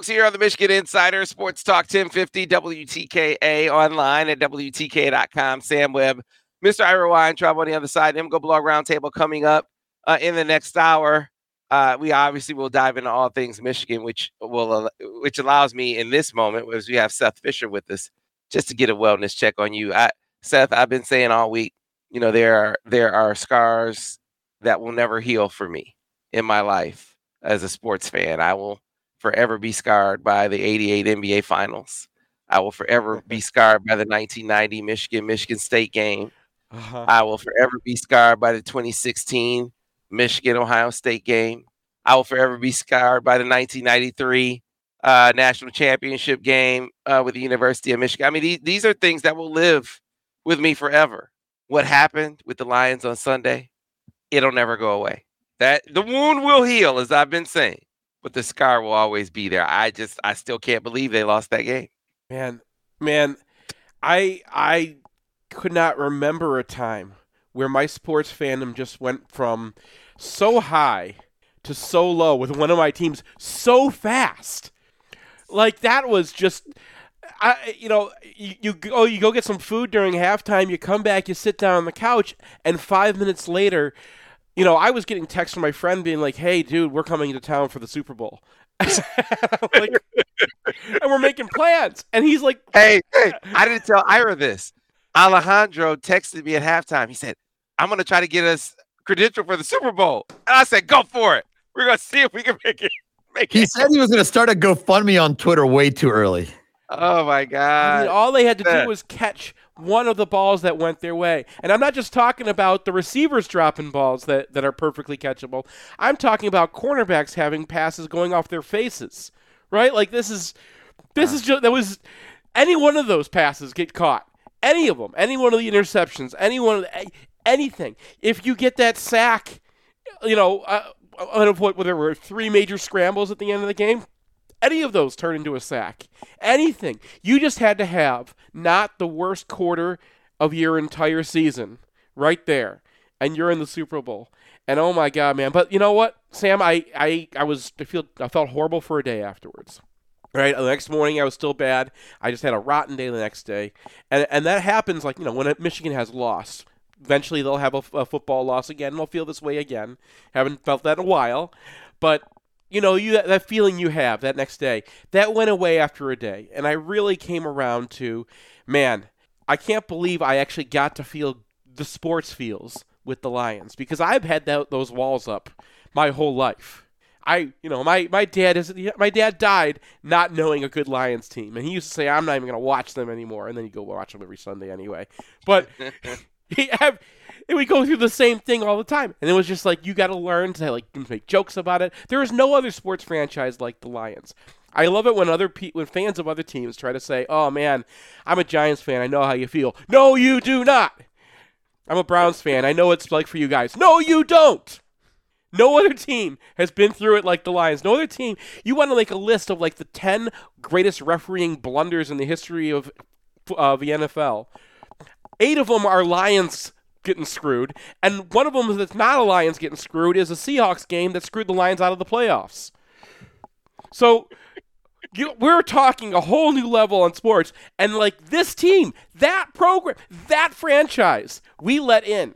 Folks, here on the Michigan Insider Sports Talk 1050 WTKA online at WTKA.com. Sam Webb, Mr. Ira Weintraub on the other side. MGO Blog Roundtable coming up uh, in the next hour. Uh, we obviously will dive into all things Michigan, which will which allows me in this moment, as we have Seth Fisher with us, just to get a wellness check on you. I, Seth, I've been saying all week, you know, there are there are scars that will never heal for me in my life as a sports fan. I will forever be scarred by the 88 NBA finals. I will forever be scarred by the 1990 Michigan Michigan State game. Uh-huh. I will forever be scarred by the 2016 Michigan Ohio State game. I will forever be scarred by the 1993 uh, national championship game uh, with the University of Michigan. I mean, these, these are things that will live with me forever. What happened with the Lions on Sunday, it'll never go away. That the wound will heal, as I've been saying but the scar will always be there. I just I still can't believe they lost that game. Man, man, I I could not remember a time where my sports fandom just went from so high to so low with one of my teams so fast. Like that was just I, you know, you, you go oh, you go get some food during halftime. You come back, you sit down on the couch, and five minutes later, you know, I was getting texts from my friend being like, "Hey, dude, we're coming into town for the Super Bowl." like, and we're making plans. And he's like, "Hey, hey, I didn't tell Ira this. Alejandro texted me at halftime. He said, "I'm going to try to get us credential for the Super Bowl." And I said, "Go for it. We're going to see if we can make it." Make he it. said he was going to start a GoFundMe on Twitter way too early. Oh my god! I mean, all they had to do was catch one of the balls that went their way. And I'm not just talking about the receivers dropping balls that, that are perfectly catchable. I'm talking about cornerbacks having passes going off their faces. Right? Like this is this is just that was any one of those passes get caught. Any of them, any one of the interceptions, any one of the, anything. If you get that sack, you know, uh, out of what there were three major scrambles at the end of the game, any of those turn into a sack. Anything. You just had to have not the worst quarter of your entire season right there. And you're in the Super Bowl. And oh my god, man. But you know what, Sam, I I, I was I feel I felt horrible for a day afterwards. Right, the next morning I was still bad. I just had a rotten day the next day, and and that happens like you know when Michigan has lost. Eventually they'll have a, a football loss again. They'll feel this way again. Haven't felt that in a while, but you know, you that feeling you have that next day, that went away after a day. And I really came around to, man, I can't believe I actually got to feel the sports feels with the Lions because I've had that, those walls up my whole life. I, you know, my, my dad is my dad died not knowing a good Lions team, and he used to say, "I'm not even going to watch them anymore," and then you go watch them every Sunday anyway. But he have and we go through the same thing all the time. And it was just like you got to learn to like make jokes about it. There is no other sports franchise like the Lions. I love it when other pe- when fans of other teams try to say, "Oh man, I'm a Giants fan. I know how you feel." No, you do not. I'm a Browns fan. I know what it's like for you guys. No, you don't. No other team has been through it like the Lions. No other team. You want to make a list of like the 10 greatest refereeing blunders in the history of of the NFL. 8 of them are Lions getting screwed, and one of them that's not a Lions getting screwed is a Seahawks game that screwed the Lions out of the playoffs. So You, we're talking a whole new level on sports, and like this team, that program, that franchise, we let in.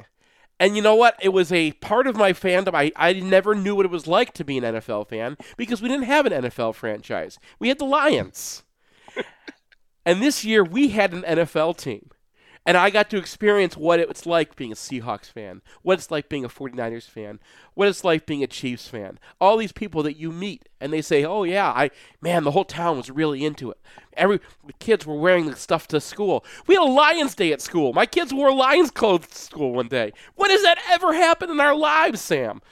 And you know what? It was a part of my fandom. I, I never knew what it was like to be an NFL fan because we didn't have an NFL franchise. We had the Lions. and this year we had an NFL team. And I got to experience what it's like being a Seahawks fan, what it's like being a 49ers fan, what it's like being a Chiefs fan. All these people that you meet and they say, "Oh yeah, I man, the whole town was really into it. Every kids were wearing the stuff to school. We had a Lions Day at school. My kids wore Lions clothes to school one day. When does that ever happen in our lives, Sam?"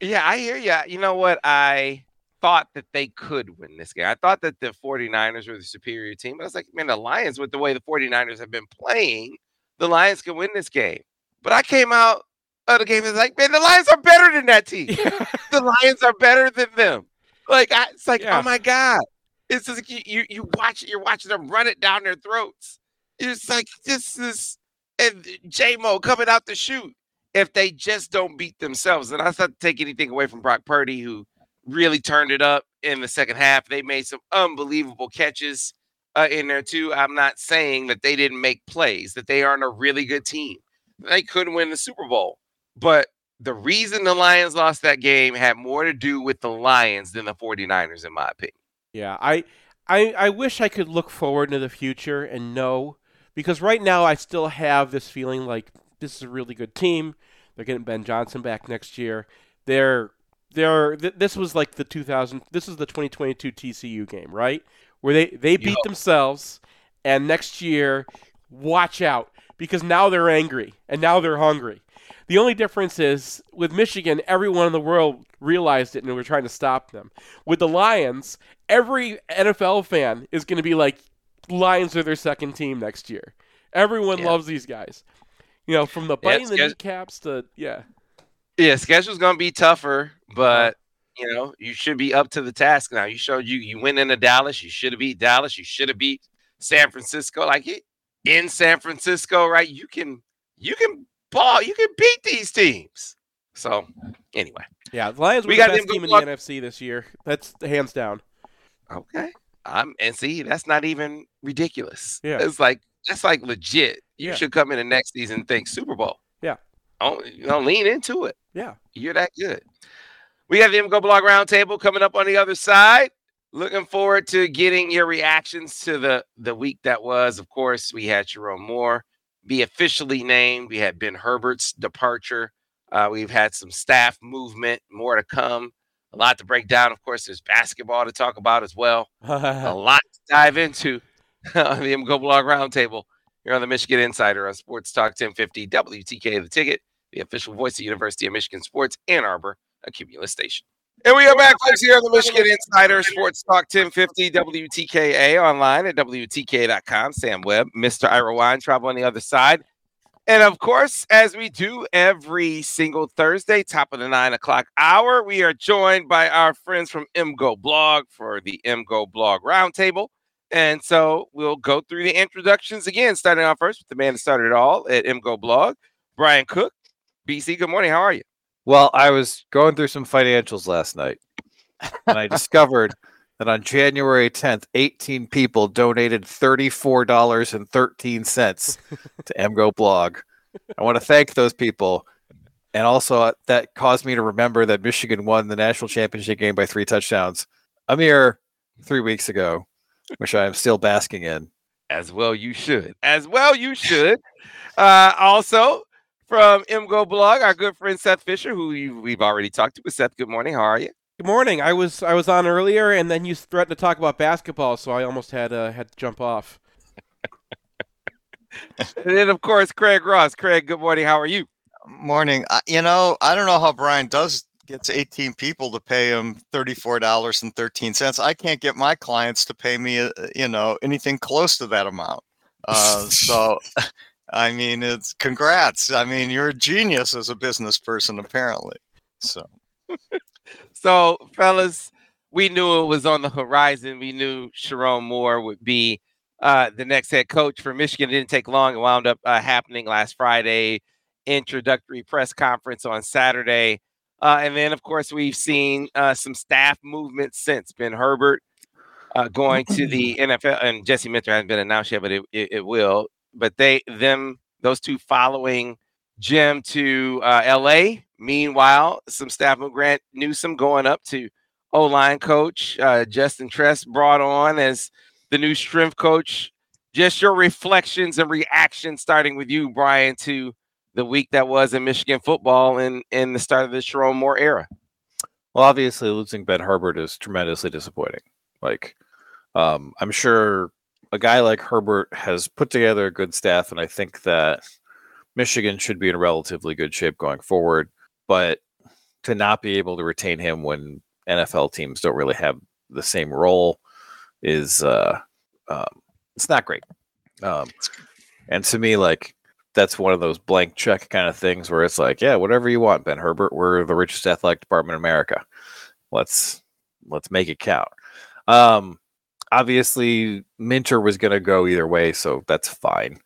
Yeah, I hear you. You know what? I thought that they could win this game. I thought that the 49ers were the superior team. But I was like, man, the Lions, with the way the 49ers have been playing, the Lions can win this game. But I came out of the game and was like, man, the Lions are better than that team. the Lions are better than them. Like, I, it's like, oh Yeah. oh my God. It's just like you, you, you watch it, you're watching them run it down their throats. It's like, this is, and J-Mo coming out to shoot if they just don't beat themselves. And I not to take anything away from Brock Purdy, who really turned it up in the second half. They made some unbelievable catches uh, in there too. I'm not saying that they didn't make plays, that they aren't a really good team. They couldn't win the Super Bowl, but the reason the Lions lost that game had more to do with the Lions than the 49ers, in my opinion. Yeah, I, I, I wish I could look forward into the future and know because right now I still have this feeling like this is a really good team. They're getting Ben Johnson back next year. They're they're th- this was like the 2000 this is the 2022 TCU game, right? Where they they beat Yeah. themselves and next year watch out because now they're angry and now they're hungry. The only difference is with Michigan, everyone in the world realized it and we're trying to stop them. With the Lions, every NFL fan is going to be like, Lions are their second team next year. Everyone Yeah. loves these guys. You know, from the Yeah, biting the it's- kneecaps to yeah. Yeah, schedule's gonna be tougher, uh-huh. but you know, you should be up to the task now. You showed you you went into Dallas, you should have beat Dallas, you should have beat San Francisco. Like in San Francisco, right? You can you can ball, you can beat these teams. So anyway, Yeah, the Lions were We the got best team in the NFC this year. That's hands down. okay. I'm and see, that's not even ridiculous. Yeah. It's like that's like legit. You Yeah. should come in the next season and think Super Bowl. Don't, you know, lean into it. Yeah. You're that good. We have the MGO Blog Roundtable coming up on the other side. Looking forward to getting your reactions to the the week that was. Of course, we had Sherrone Moore be officially named. We had Ben Herbert's departure. Uh, we've had some staff movement, more to come. A lot to break down. Of course, there's basketball to talk about as well. A lot to dive into on the MGO Blog Roundtable. You're on the Michigan Insider on Sports Talk 1050 WTK The Ticket, the official voice of the University of Michigan Sports, Ann Arbor, a Cumulus station. And we are back, folks, here on the Michigan Insider Sports Talk 1050 WTKA online at WTKA.com. Sam Webb, Mr. Ira Weintraub on the other side. And of course, as we do every single Thursday, top of the nine o'clock hour, we are joined by our friends from MGO Blog for the MGO Blog Roundtable. And so we'll go through the introductions again, starting off first with the man that started it all at MGO Blog, Brian Cook. BC, good morning. How are you? Well, I was going through some financials last night, and I discovered that on January 10th, 18 people donated $34.13 to MGO Blog. I want to thank those people. And also, uh, that caused me to remember that Michigan won the national championship game by three touchdowns a mere three weeks ago, which I am still basking in. As well, you should. As well, you should. Uh, also, from MGO Blog, our good friend Seth Fisher, who we've already talked to. Seth, good morning. How are you? Good morning. I was I was on earlier, and then you threatened to talk about basketball, so I almost had uh, had to jump off. And then, of course, Craig Ross. Craig, good morning. How are you? Morning. I- You know, I don't know how Brian does gets 18 people to pay him $34.13. I can't get my clients to pay me, uh, you know, anything close to that amount. Uh, so, I mean, it's congrats. I mean, you're a genius as a business person, apparently. So, So, fellas, we knew it was on the horizon. We knew Sherrone Moore would be uh, the next head coach for Michigan. It didn't take long. It wound up uh, happening last Friday. Introductory press conference on Saturday. Uh, and then, of course, we've seen uh, some staff movement since. Ben Herbert uh, going to the NFL. And Jesse Minter hasn't been announced yet, but it, it, it will. But they, them, those two following Jim to uh, L.A. Meanwhile, some staff of Grant Newsome going up to O line coach uh, Justin Tress brought on as the new strength coach. Just your reflections and reactions, starting with you, Brian, to the week that was in Michigan football and in the start of the Sherrone Moore era. Well, obviously, losing Ben Herbert is tremendously disappointing. Like, um, I'm sure a guy like Herbert has put together a good staff, and I think that Michigan should be in relatively good shape going forward. But to not be able to retain him when NFL teams don't really have the same role is uh, um, it's not great. Um, and to me, like that's one of those blank check kind of things where it's like, yeah, whatever you want, Ben Herbert. We're the richest athletic department in America. Let's let's make it count. Um, obviously, Minter was going to go either way, so that's fine.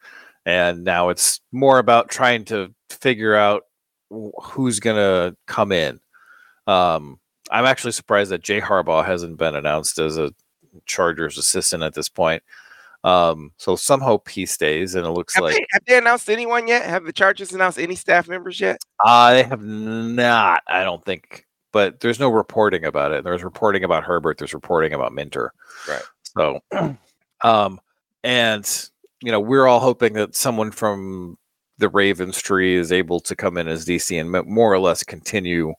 And now it's more about trying to figure out who's going to come in. Um, I'm actually surprised that Jay Harbaugh hasn't been announced as a Chargers assistant at this point. Um, so some hope he stays, and it looks have like they, have they announced anyone yet? Have the Chargers announced any staff members yet? uh, they have not. I don't think, but there's no reporting about it. There's reporting about Herbert. There's reporting about Minter. Right. So, um, and you know, we're all hoping that someone from the Ravens tree is able to come in as DC and more or less continue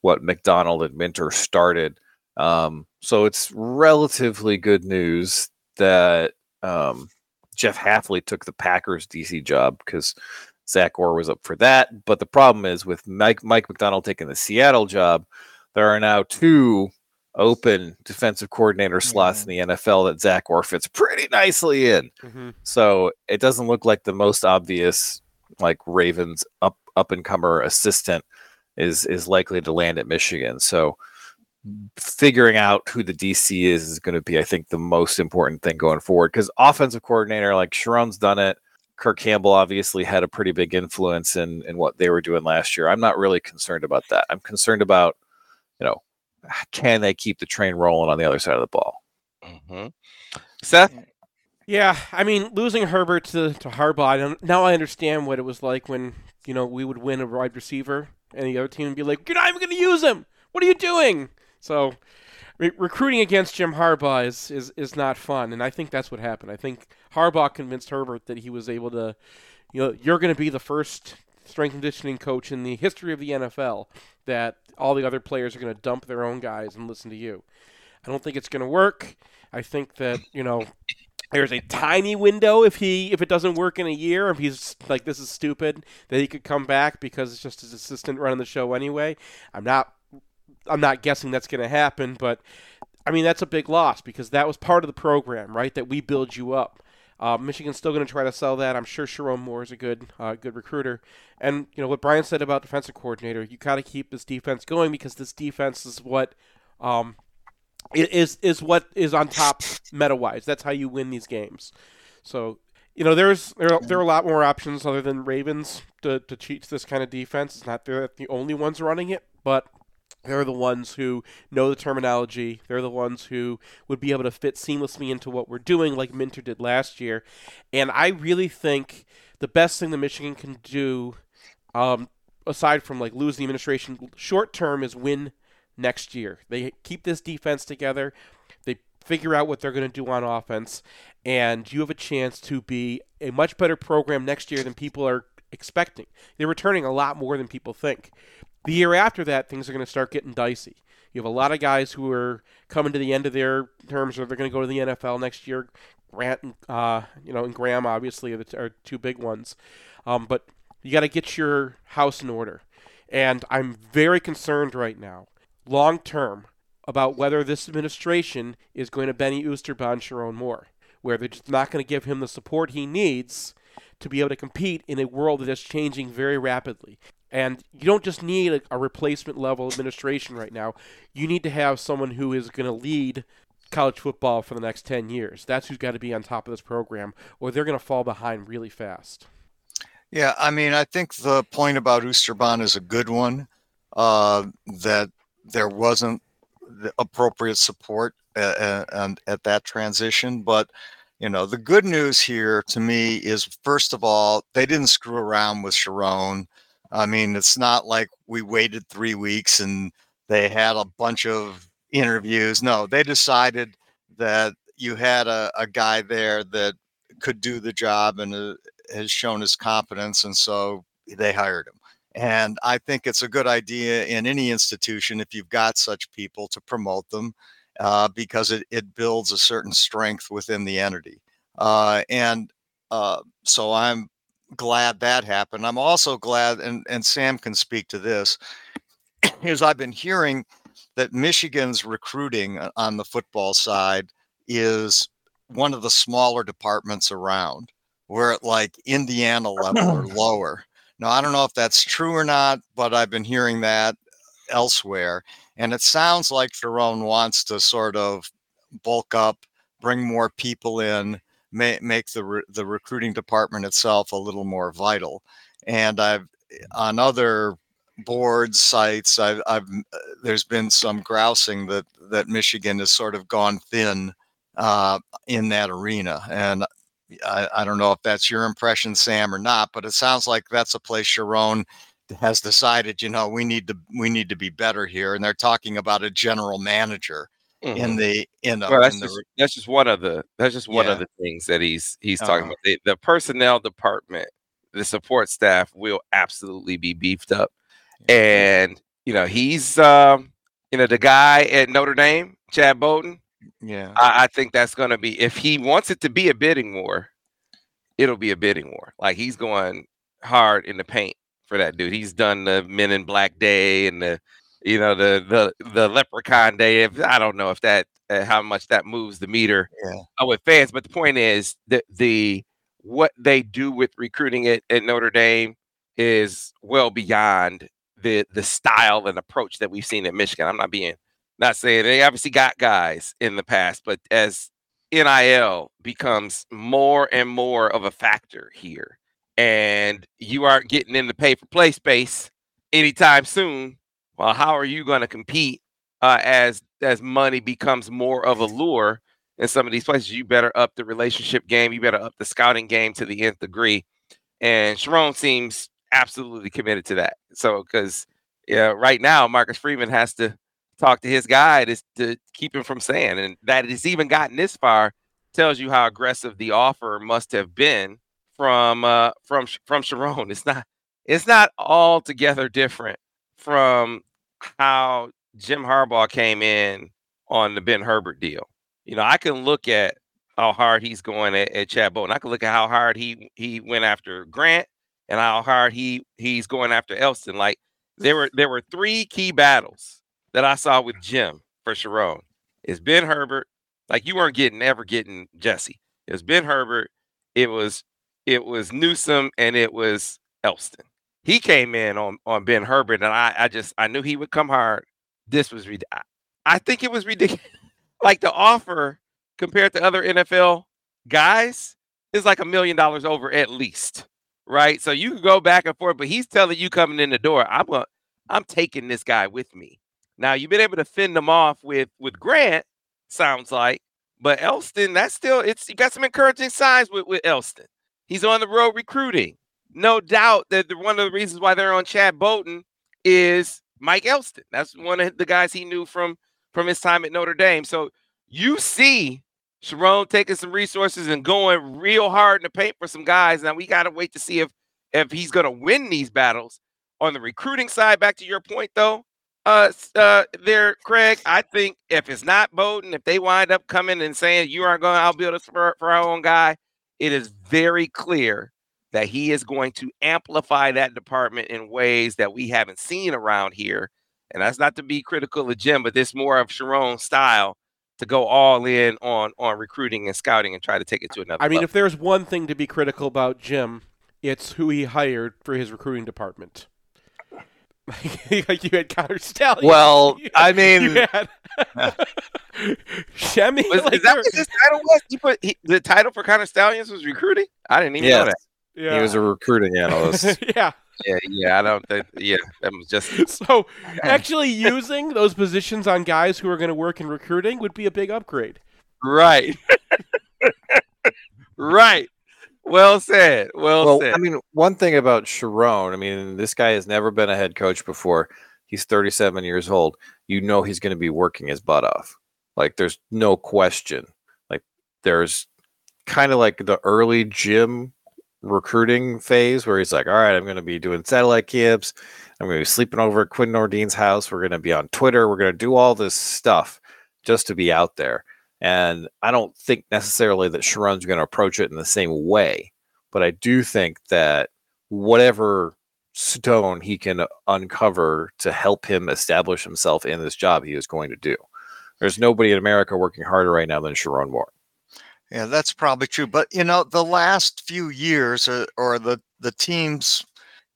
what Macdonald and Minter started. Um, so it's relatively good news that um, Jeff Hafley took the Packers DC job because Zach Orr was up for that. But the problem is with Mike Mike Macdonald taking the Seattle job, there are now two open defensive coordinator slots mm-hmm. in the NFL that Zach Orr fits pretty nicely in. Mm-hmm. So it doesn't look like the most obvious like Ravens up up and comer assistant is is likely to land at Michigan. So figuring out who the DC is is going to be, I think, the most important thing going forward. Because offensive coordinator like Sherrone's done it. Kirk Campbell obviously had a pretty big influence in in what they were doing last year. I'm not really concerned about that. I'm concerned about, you know, can they keep the train rolling on the other side of the ball? Mm-hmm. Seth. Yeah, I mean, losing Herbert to, to Harbaugh, now I understand what it was like when, you know, we would win a wide receiver and the other team would be like, You're not even going to use him. What are you doing? So re- recruiting against Jim Harbaugh is, is is not fun, and I think that's what happened. I think Harbaugh convinced Herbert that he was able to, you know, you're going to be the first strength conditioning coach in the history of the NFL that all the other players are going to dump their own guys and listen to you. I don't think it's going to work. I think that you know there's a tiny window if he if it doesn't work in a year if he's like this is stupid that he could come back because it's just his assistant running the show anyway i'm not I'm not guessing that's going to happen, but I mean that's a big loss because that was part of the program, right? That we build you up. Uh, Michigan's still going to try to sell that. I'm sure Sherrone Moore is a good, uh, good recruiter. And you know what Brian said about defensive coordinator, you got to keep this defense going because this defense is what um, is is what is on top meta wise. That's how you win these games. So you know there's there are, there are a lot more options other than Ravens to to cheat this kind of defense. It's not they're the only ones running it, but they're the ones who know the terminology. They're the ones who would be able to fit seamlessly into what we're doing, like Minter did last year. And I really think the best thing that Michigan can do, um, aside from like lose the administration short term, is win next year. They keep this defense together. They figure out what they're going to do on offense, and you have a chance to be a much better program next year than people are expecting. They're returning a lot more than people think. The year after that, things are going to start getting dicey. You have a lot of guys who are coming to the end of their terms, or they're going to go to the NFL next year. Grant, and, uh, you know, and Graham obviously are, the, are two big ones. Um, but you got to get your house in order. And I'm very concerned right now, long term, about whether this administration is going to Bennie Oosterbaan Sherrone Moore, where they're just not going to give him the support he needs to be able to compete in a world that is changing very rapidly. And you don't just need a, a replacement level administration right now. You need to have someone who is going to lead college football for the next 10 years. That's who's got to be on top of this program, or they're going to fall behind really fast. Yeah, I mean, I think the point about Oosterbaan is a good one. Uh, that there wasn't the appropriate support uh, and at that transition. But you know, the good news here to me is first of all, they didn't screw around with Sherrone. I mean, it's not like we waited three weeks and they had a bunch of interviews. No, they decided that you had a, a guy there that could do the job and uh, has shown his competence, and so they hired him. And I think it's a good idea in any institution if you've got such people to promote them uh, because it, it builds a certain strength within the entity. Uh, and uh, so I'm glad that happened. I'm also glad, and, and Sam can speak to this, is I've been hearing that Michigan's recruiting on the football side is one of the smaller departments around. We're at like Indiana level or lower. Now, I don't know if that's true or not, but I've been hearing that elsewhere. And it sounds like Sherrone wants to sort of bulk up, bring more people in, make, make the, re- the recruiting department itself a little more vital. And I've on other boards, sites, I've, I've uh, there's been some grousing that that Michigan has sort of gone thin uh, in that arena. And I, I, don't know if that's your impression, Sam, or not, but it sounds like that's a place Sherrone has decided, you know, we need to we need to be better here. And they're talking about a general manager mm-hmm. in the in well, that's, in just, that's just one of the that's just one yeah. of the things that he's he's uh-huh. talking about. The, the, personnel department, the support staff will absolutely be beefed up. And you know, he's um, you know, the guy at Notre Dame, Chad Bowden, yeah. I, I think that's going to be, if he wants it to be a bidding war, it'll be a bidding war. Like he's going hard in the paint for that dude. He's done the Men in Black Day and the, you know, the the the Leprechaun Day. If I don't know if that uh, how much that moves the meter yeah. uh, with fans, but the point is that the what they do with recruiting it at Notre Dame is well beyond the the style and approach that we've seen at Michigan. I'm not being not saying they obviously got guys in the past, but as NIL becomes more and more of a factor here, and you aren't getting in the pay for play space anytime soon, well, how are you going to compete uh, as as money becomes more of a lure in some of these places? You better up the relationship game. You better up the scouting game to the nth degree. And Sherrone seems absolutely committed to that. So, because yeah, right now Marcus Freeman has to talk to his guy to, to keep him from saying. And that it's even gotten this far tells you how aggressive the offer must have been from uh, from from Sherrone. It's not it's not altogether different from how Jim Harbaugh came in on the Ben Herbert deal. You know, I can look at how hard he's going at, at Chad Bowden. I can look at how hard he he went after Grant and how hard he he's going after Elston. Like there were there were three key battles that I saw with Jim for Sherrone. is Ben Herbert. Like you weren't getting ever getting Jesse. It was Ben Herbert. It was it was Newsome and it was Elston. He came in on on Ben Herbert, and I I just I knew he would come hard. This was I, I think it was ridiculous. like the offer compared to other NFL guys is like a million dollars over at least, right? So you can go back and forth, but he's telling you coming in the door, I'm a, I'm taking this guy with me. Now you've been able to fend them off with with Grant, sounds like, but Elston, that's still it's you got some encouraging signs with with Elston. He's on the road recruiting. No doubt that the, one of the reasons why they're on Chad Bowden is Mike Elston. That's one of the guys he knew from from his time at Notre Dame. So you see Sherrone taking some resources and going real hard in the paint for some guys. Now we got to wait to see if if he's going to win these battles on the recruiting side. Back to your point, though, uh, uh, there, Craig. I think if it's not Bowden, if they wind up coming and saying you aren't going to outbuild us for, for our own guy, it is very clear that he is going to amplify that department in ways that we haven't seen around here. And that's not to be critical of Jim, but this more of Sherrone's style to go all in on on recruiting and scouting and try to take it to another. I mean, level. if there's one thing to be critical about Jim, it's who he hired for his recruiting department. like you had Connor Stalions. Well, had, I mean, had Shemy. Was, like is that what his title was? He put he, the title for Connor Stalions was recruiting. I didn't even yes. know that. Yeah. He was a recruiting analyst. yeah. yeah, yeah. I don't think. Yeah, that was just. So actually using those positions on guys who are going to work in recruiting would be a big upgrade. Right. right. Well said. Well, Well, said. I mean, one thing about Sherrone, I mean, this guy has never been a head coach before. He's 37 years old. You know he's going to be working his butt off. Like, there's no question. Like, there's kind of like the early Jim recruiting phase where he's like, all right, I'm going to be doing satellite camps. I'm going to be sleeping over at Quinn Nordin's house. We're going to be on Twitter. We're going to do all this stuff just to be out there. And I don't think necessarily that Sherrone's going to approach it in the same way, but I do think that whatever stone he can uncover to help him establish himself in this job, he is going to do. There's nobody in America working harder right now than Sherrone Moore. Yeah, that's probably true. But you know, the last few years, or, or the the teams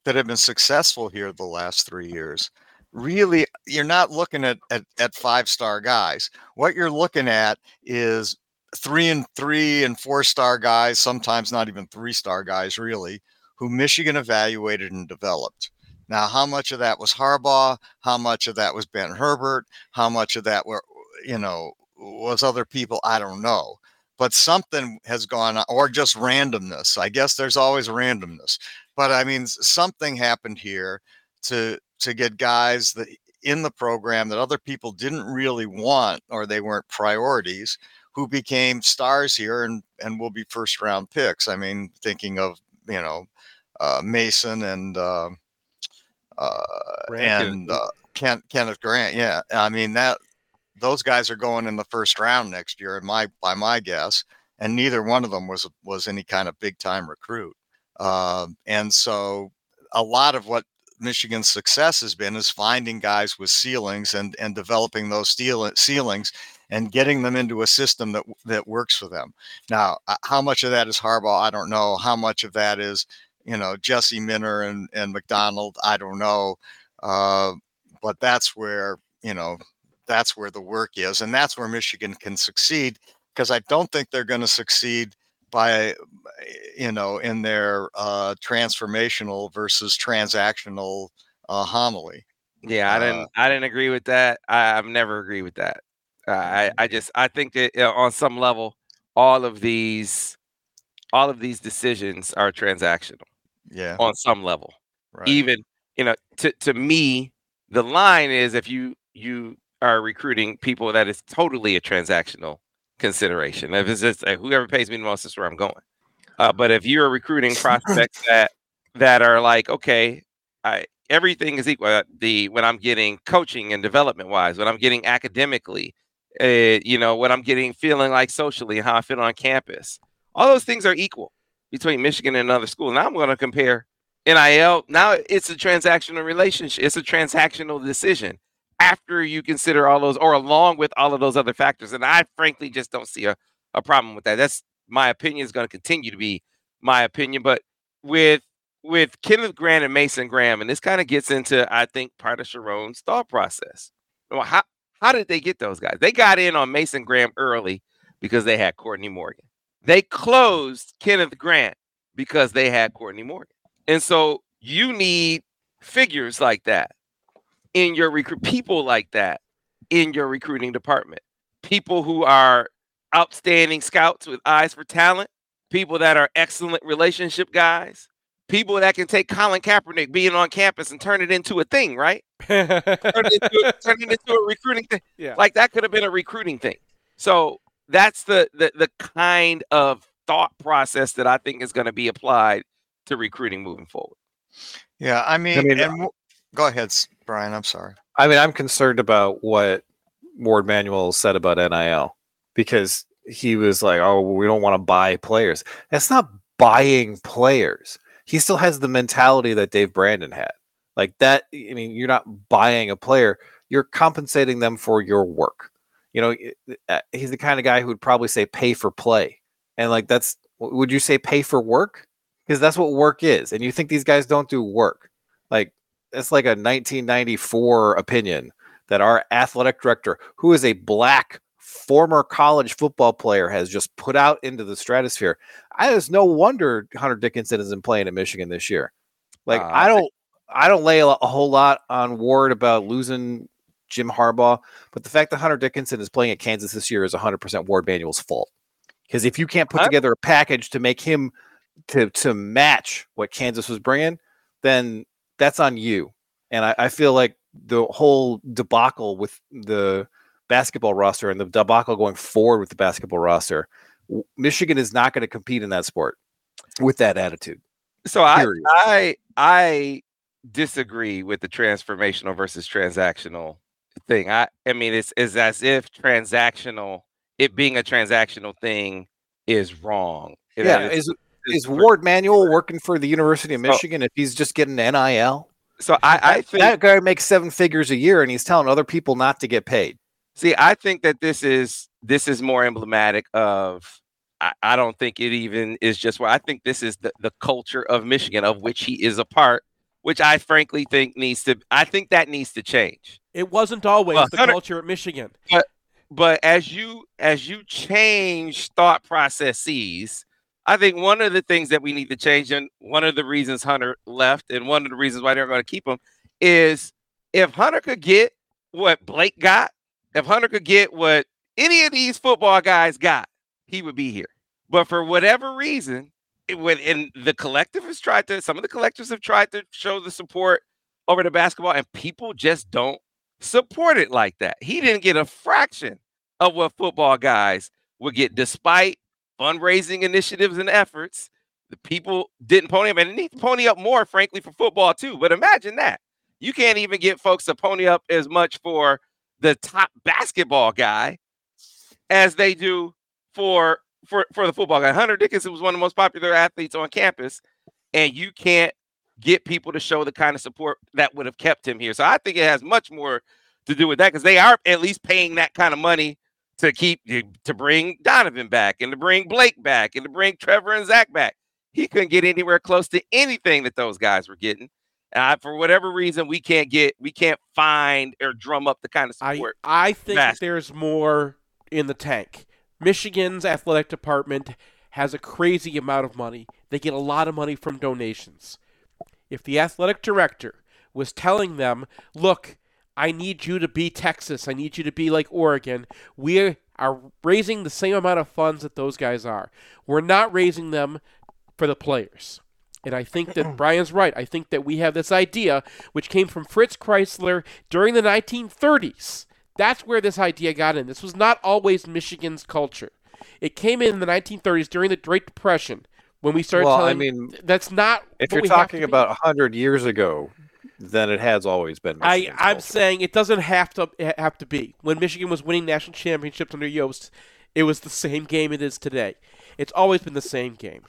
that have been successful here the last three years, really, you're not looking at at, at five star guys. What you're looking at is three and three and four star guys, sometimes not even three star guys, really, who Michigan evaluated and developed. Now, how much of that was Harbaugh? How much of that was Ben Herbert? How much of that were, you know, was other people? I don't know but something has gone or just randomness. I guess there's always randomness, but I mean, something happened here to to get guys that in the program that other people didn't really want or they weren't priorities who became stars here and and will be first round picks. I mean, thinking of you know uh, Mason and uh, uh, and uh, Ken, Kenneth Grant. Yeah, I mean that those guys are going in the first round next year, in my by my guess, and neither one of them was was any kind of big time recruit. Um, and so, a lot of what Michigan's success has been is finding guys with ceilings and and developing those steel, ceilings and getting them into a system that that works for them. Now, uh, how much of that is Harbaugh? I don't know. How much of that is you know Jesse Minter and and Macdonald? I don't know. Uh, but that's where you know that's where the work is and that's where michigan can succeed because i don't think they're going to succeed by you know in their uh, transformational versus transactional uh, homily Yeah, I Uh, didn't. I didn't agree with that. I, I've never agreed with that. Uh, I, I just, I think that uh, on some level, all of these, all of these decisions are transactional yeah on some level. right Even, you know, to to me, the line is if you you are recruiting people that is totally a transactional consideration. If it's just uh, whoever pays me the most is where I'm going. Uh, but if you're recruiting prospects that that are like, okay, I everything is equal. Uh, The when I'm getting coaching and development wise, when I'm getting academically, uh, you know, what I'm getting feeling like socially, and how I feel on campus, all those things are equal between Michigan and another school. Now I'm going to compare NIL. Now it's a transactional relationship. It's a transactional decision after you consider all those, or along with all of those other factors. And I frankly just don't see a, a problem with that. That's my opinion is going to continue to be my opinion. But with with Kenneth Grant and Mason Graham, and this kind of gets into, I think, part of Sherrone's thought process. Well, how how did they get those guys? They got in on Mason Graham early because they had Courtney Morgan. They closed Kenneth Grant because they had Courtney Morgan. And so you need figures like that in your recruit people like that in your recruiting department. People who are outstanding scouts with eyes for talent, people that are excellent relationship guys, people that can take Colin Kaepernick being on campus and turn it into a thing, right? Turn it into, turn it into a recruiting thing. Yeah. Like that could have been a recruiting thing. So that's the the, the kind of thought process that I think is going to be applied to recruiting moving forward. yeah i mean, mean, and w- go ahead brian i'm sorry I mean, I'm concerned about what Warde Manuel said about NIL because he was like, "Oh, we don't want to buy players." That's not buying players. He still has the mentality that Dave Brandon had. Like that. I mean, you're not buying a player. You're compensating them for your work. You know, uh, he's the kind of guy who would probably say pay for play, and like that's. Would you say pay for work? Because that's what work is. And you think these guys don't do work? Like it's like a 1994 opinion that our athletic director, who is a black former college football player, has just put out into the stratosphere. I, it's no wonder Hunter Dickinson isn't playing at Michigan this year. Like Uh, I don't, I don't lay a, a whole lot on Warde about losing Jim Harbaugh, but the fact that Hunter Dickinson is playing at Kansas this year is 100% Warde Manuel's fault. Because if you can't put together a package to make him to to match what Kansas was bringing, then that's on you. And I, I feel like the whole debacle with the basketball roster and the debacle going forward with the basketball roster, Michigan is not going to compete in that sport with that attitude. So I, Period. I I disagree with the transformational versus transactional thing. I I mean it's it's as if transactional it being a transactional thing is wrong. It Yeah, is- is is Warde Manuel working for the University of So- Michigan if he's just getting NIL? so I, I That- think that guy makes seven figures a year and he's telling other people not to get paid. See, I think that this is this is more emblematic of. I, I don't think it even is just where I think this is the, the culture of Michigan, of which he is a part, which I frankly think needs to. I think that needs to change. It wasn't always Well, the culture at Michigan. But But as you as you change thought processes, I think one of the things that we need to change, and one of the reasons Hunter left, and one of the reasons why they're going to keep him, is if Hunter could get what Blake got, if Hunter could get what any of these football guys got, he would be here. But for whatever reason, and the collective has tried to, some of the collectives have tried to show the support over the basketball, and people just don't support it like that. He didn't get a fraction of what football guys would get, despite fundraising initiatives and efforts. The people didn't pony up, and they need to pony up more, frankly, for football too. But imagine that you can't even get folks to pony up as much for the top basketball guy as they do for for for the football guy. Hunter Dickinson was one of the most popular athletes on campus, and you can't get people to show the kind of support that would have kept him here. So I think it has much more to do with that because they are at least paying that kind of money to keep to bring Donovan back and to bring Blake back and to bring Trevor and Zach back. He couldn't get anywhere close to anything that those guys were getting. Uh, for whatever reason, we can't get, we can't find or drum up the kind of I, support. I think that there's more in the tank. Michigan's athletic department has a crazy amount of money. They get a lot of money from donations. If the athletic director was telling them, look, I need you to be Texas, I need you to be like Oregon, we are raising the same amount of funds that those guys are. We're not raising them for the players. And I think that Brian's right. I think that we have this idea, which came from Fritz Crisler during the 1930s. That's where this idea got in. This was not always Michigan's culture. It came in in the 1930s during the Great Depression when we started telling. Well, I mean, that's not. If you're talking about hundred years ago, then it has always been. I, I'm culture. saying it doesn't have to have to be. When Michigan was winning national championships under Yost, it was the same game it is today. It's always been the same game.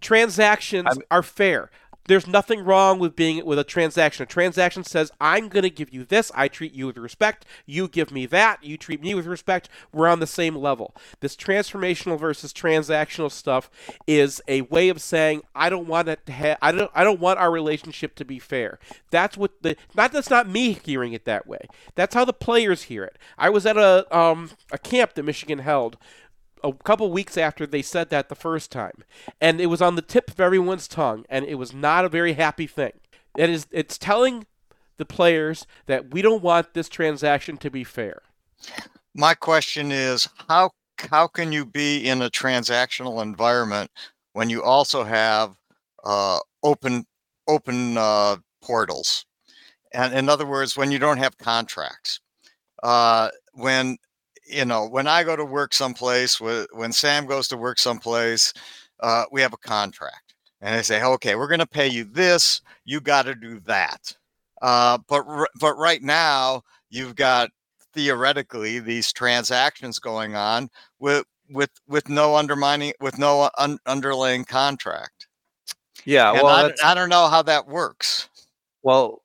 Transactions I'm- are fair. There's nothing wrong with being with a transaction. A transaction says, "I'm going to give you this. I treat you with respect. You give me that. You treat me with respect. We're on the same level." This transformational versus transactional stuff is a way of saying, "I don't want it to have. I don't. I don't want our relationship to be fair." That's what the. Not that's not me hearing it that way. That's how the players hear it. I was at a um a camp that Michigan held a couple weeks after they said that the first time, and it was on the tip of everyone's tongue, and it was not a very happy thing. It is. It's telling the players that we don't want this transaction to be fair. My question is how how can you be in a transactional environment when you also have uh, open open uh, portals? And in other words, when you don't have contracts, uh, when you know when I go to work someplace, when Sam goes to work someplace, uh, we have a contract, and they say, okay, we're going to pay you this, you got to do that. Uh, but r- but right now you've got theoretically these transactions going on with with with no undermining with no un- underlying contract. Yeah, And well, I, I don't know how that works. well,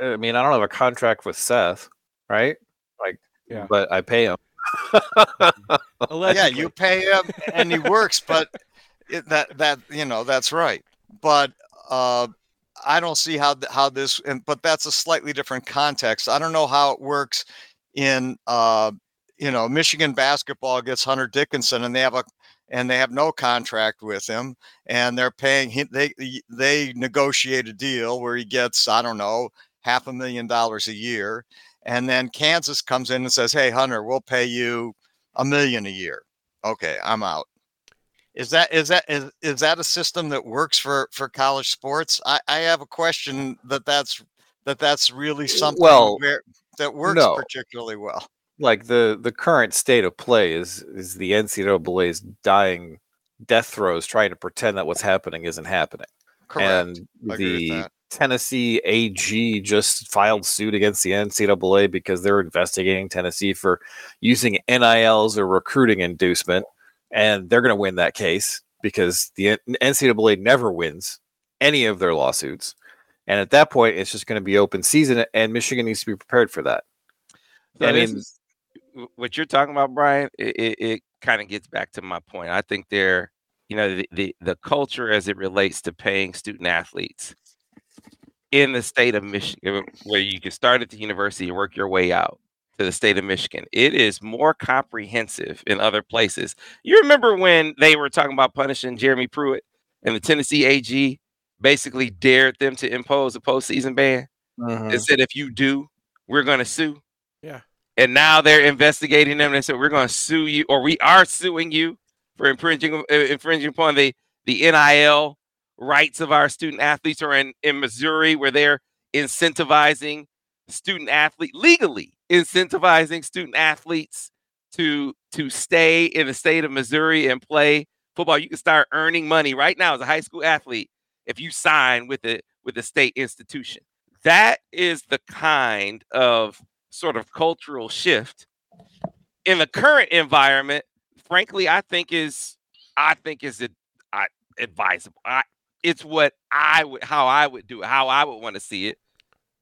I mean, I don't have a contract with Seth, right? Like, Yeah. but I pay him. Yeah, you pay him and he works, but it, that that you know that's right. But uh, I don't see how how this. And, but that's a slightly different context. I don't know how it works in uh, you know Michigan basketball gets Hunter Dickinson, and they have a and they have no contract with him, and they're paying him. They they negotiate a deal where he gets I don't know half a million dollars a year, and then Kansas comes in and says, "Hey, Hunter, we'll pay you a million a year." Okay, I'm out. Is that is that is, is that a system that works for for college sports? I, I have a question that that's that that's really eh, something Well, where, that works no. particularly well. like the the current state of play is is the NCAA's dying death throes trying to pretend that what's happening isn't happening. Correct. And I agree with the that. Tennessee AG just filed suit against the NCAA because they're investigating Tennessee for using NIL as a recruiting inducement, and they're going to win that case because the NCAA never wins any of their lawsuits. And at that point, it's just going to be open season, and Michigan needs to be prepared for that. So I mean- is- what you're talking about, Brian. It, it, it kind of gets back to my point. I think they're, you know, the, the the culture as it relates to paying student athletes in the state of Michigan, where you can start at the university and work your way out to the state of Michigan. It is more comprehensive in other places. You remember when they were talking about punishing Jeremy Pruitt and the Tennessee AG basically dared them to impose a postseason ban? It said if you do, we're going to sue. Yeah. And now they're investigating them and they said we're going to sue you, or we are suing you for infringing uh, infringing upon the the NIL rights of our student athletes, are in in Missouri where they're incentivizing student athlete legally incentivizing student athletes to to stay in the state of Missouri and play football. You can start earning money right now as a high school athlete if you sign with the with the state institution. That is the kind of sort of cultural shift in the current environment. Frankly, I think is I think is it advisable. I, it's what I would how I would do it, how I would want to see it.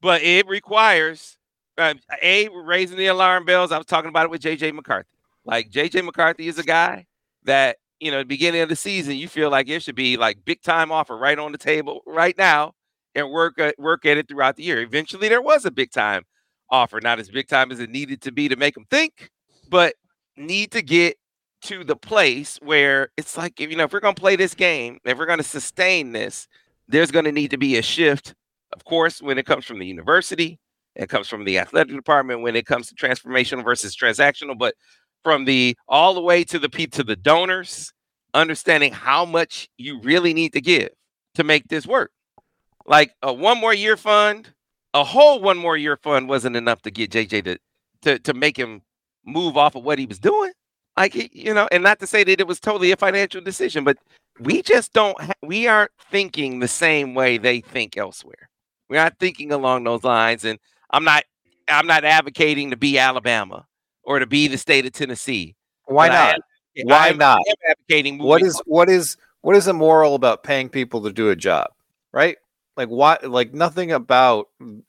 But it requires uh, a raising the alarm bells. I was talking about it with JJ McCarthy. Like JJ McCarthy is a guy that you know, beginning of the season, you feel like it should be like big time offer right on the table right now, and work at, work at it throughout the year. Eventually, there was a big time offer, not as big time as it needed to be to make them think, but need to get to the place where it's like if you know if we're going to play this game, if we're going to sustain this, there's going to need to be a shift. Of course, when it comes from the university, it comes from the athletic department. When it comes to transformational versus transactional, but from the all the way to the to the donors, understanding how much you really need to give to make this work. Like a one more year fund, a whole one more year fund wasn't enough to get JJ to to to make him move off of what he was doing. Like you know, and not to say that it was totally a financial decision, but we just don't ha- we aren't thinking the same way they think elsewhere. We're not thinking along those lines, and I'm not I'm not advocating to be Alabama or to be the state of Tennessee. Why but I not? Why I am- not? I advocating what is what is what is immoral about paying people to do a job right like what like nothing about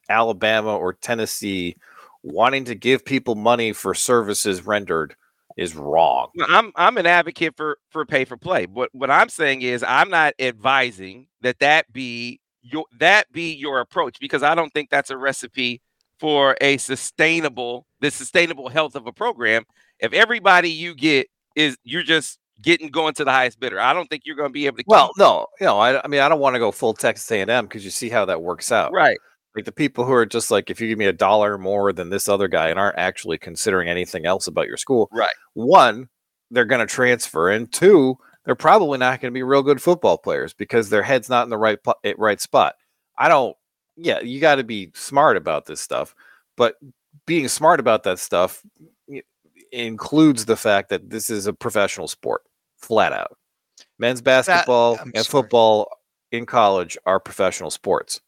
alabama or tennessee wanting to give people money for services rendered is wrong Well, I'm I'm an advocate for for pay for play. But what I'm saying is I'm not advising that that be your that be your approach because I don't think that's a recipe for a sustainable the sustainable health of a program. If everybody you get is you're just getting going to the highest bidder, I don't think you're going to be able to. well no you know i, I mean i don't want to go full texas a&m because you see how that works out right? Like the people who are just like if you give me a dollar more than this other guy and aren't actually considering anything else about your school Right. one they're going to transfer and two they're probably not going to be real good football players because their head's not in the right eh, right spot i don't yeah you got to be smart about this stuff but being smart about that stuff includes the fact that this is a professional sport flat out men's basketball I'm and sorry. football in college are professional sports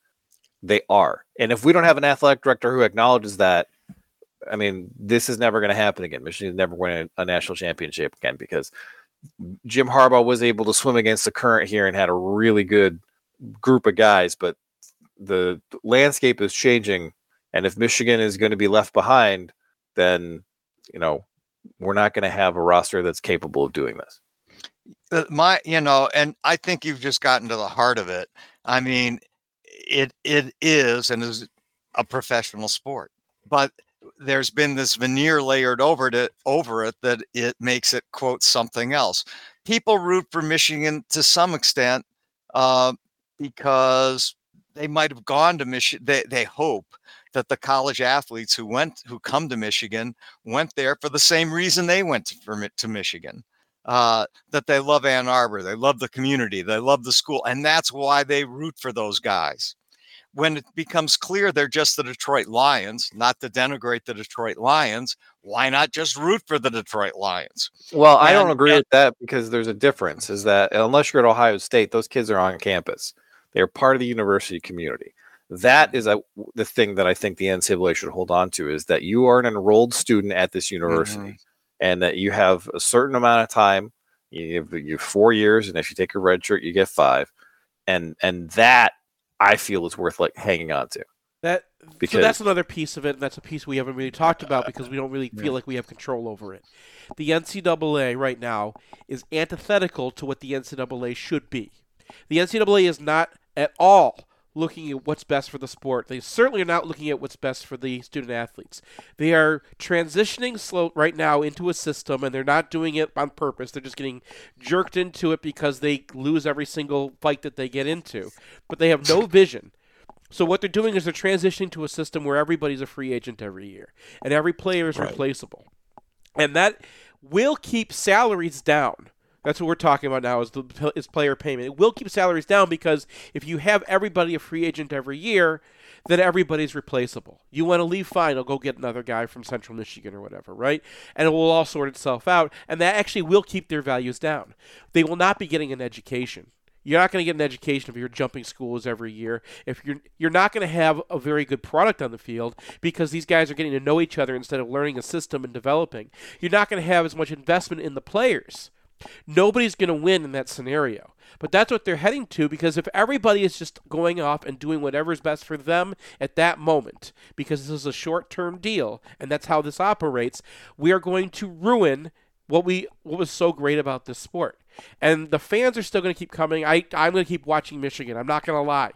they are. And if we don't have an athletic director who acknowledges that, I mean, this is never going to happen again. Michigan's never win a, a national championship again because Jim Harbaugh was able to swim against the current here and had a really good group of guys, but the landscape is changing. And if Michigan is going to be left behind, then, you know, we're not going to have a roster that's capable of doing this. Uh, my you know and i think you've just gotten to the heart of it i mean it it is and is a professional sport but there's been this veneer layered over it over it that it makes it quote something else people root for Michigan to some extent uh, because they might have gone to Michigan. They, they hope that the college athletes who went who come to Michigan went there for the same reason they went to, for, to Michigan. Uh, that they love Ann Arbor, they love the community, they love the school, and that's why they root for those guys. When it becomes clear they're just the Detroit Lions, not to denigrate the Detroit Lions, why not just root for the Detroit Lions? Well, I don't agree and- with that because there's a difference. Is that unless you're at Ohio State, those kids are on campus. They're part of the university community. That is a, the thing that I think the NCAA should hold on to is that you are an enrolled student at this university and that you have a certain amount of time. You have, you have four years, and if you take a red shirt, you get five. And and that I feel is worth like hanging on to. That so that's another piece of it. and That's a piece we haven't really talked about because we don't really feel like we have control over it. The NCAA right now is antithetical to what the NCAA should be. The NCAA is not at all looking at what's best for the sport. They certainly are not looking at what's best for the student athletes. They are transitioning slow right now into a system, and they're not doing it on purpose. They're just getting jerked into it because they lose every single fight that they get into. But they have no vision. So what they're doing is they're transitioning to a system where everybody's a free agent every year, and every player is Right. replaceable, and that will keep salaries down. That's what we're talking about now is the is player payment. It will keep salaries down because if you have everybody a free agent every year, then everybody's replaceable. You want to leave, fine. I'll go get another guy from Central Michigan or whatever, right? And it will all sort itself out, and that actually will keep their values down. They will not be getting an education. You're not going to get an education if you're jumping schools every year. If you're you're not going to have a very good product on the field because these guys are getting to know each other instead of learning a system and developing. You're not going to have as much investment in the players. Nobody's going to win in that scenario. But that's what they're heading to because if everybody is just going off and doing whatever's best for them at that moment, because this is a short term deal and that's how this operates, we are going to ruin what we what was so great about this sport. And the fans are still going to keep coming. I I'm going to keep watching Michigan. I'm not going to lie.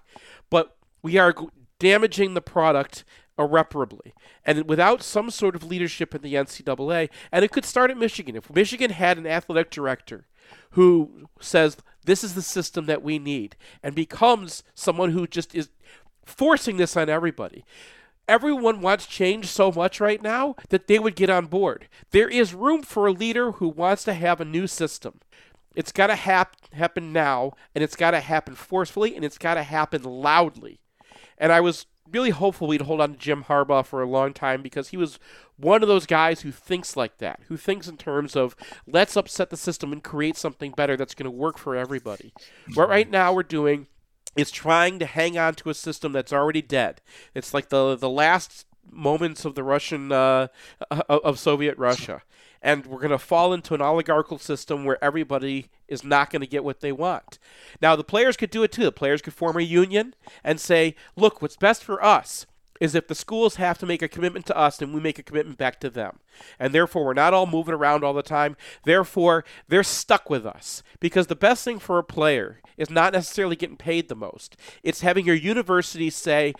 But we are damaging the product irreparably. And without some sort of leadership in the NCAA, and it could start at Michigan. If Michigan had an athletic director who says, This is the system that we need, and becomes someone who just is forcing this on everybody. Everyone wants change so much right now that they would get on board. There is room for a leader who wants to have a new system. It's got to hap- happen now, and it's got to happen forcefully, and it's got to happen loudly. And I was really hopeful we'd hold on to Jim Harbaugh for a long time because he was one of those guys who thinks like that, who thinks in terms of let's upset the system and create something better that's going to work for everybody. What right now we're doing is trying to hang on to a system that's already dead. It's like the the last moments of the Russian uh, of Soviet Russia, and we're going to fall into an oligarchical system where everybody is not going to get what they want. Now the players could do it too. The players could form a union and say, "Look, what's best for us." Is if the schools have to make a commitment to us and we make a commitment back to them. And therefore, we're not all moving around all the time. Therefore, they're stuck with us. Because the best thing for a player is not necessarily getting paid the most, it's having your university say,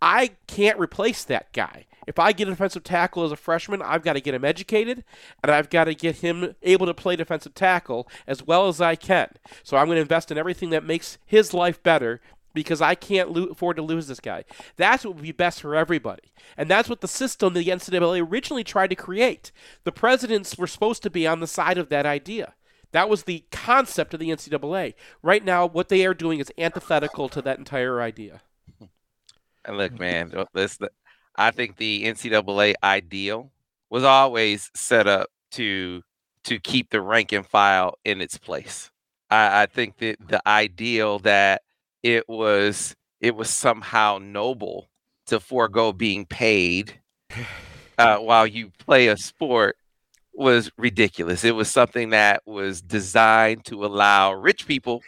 I can't replace that guy. If I get a defensive tackle as a freshman, I've got to get him educated and I've got to get him able to play defensive tackle as well as I can. So I'm going to invest in everything that makes his life better because I can't lo- afford to lose this guy. That's what would be best for everybody. And that's what the system the NCAA originally tried to create. The presidents were supposed to be on the side of that idea. That was the concept of the NCAA. Right now, what they are doing is antithetical to that entire idea. And look, man, this I think the NCAA ideal was always set up to to keep the rank and file in its place. I, I think that the ideal that it was it was somehow noble to forego being paid uh, while you play a sport was ridiculous. It was something that was designed to allow rich people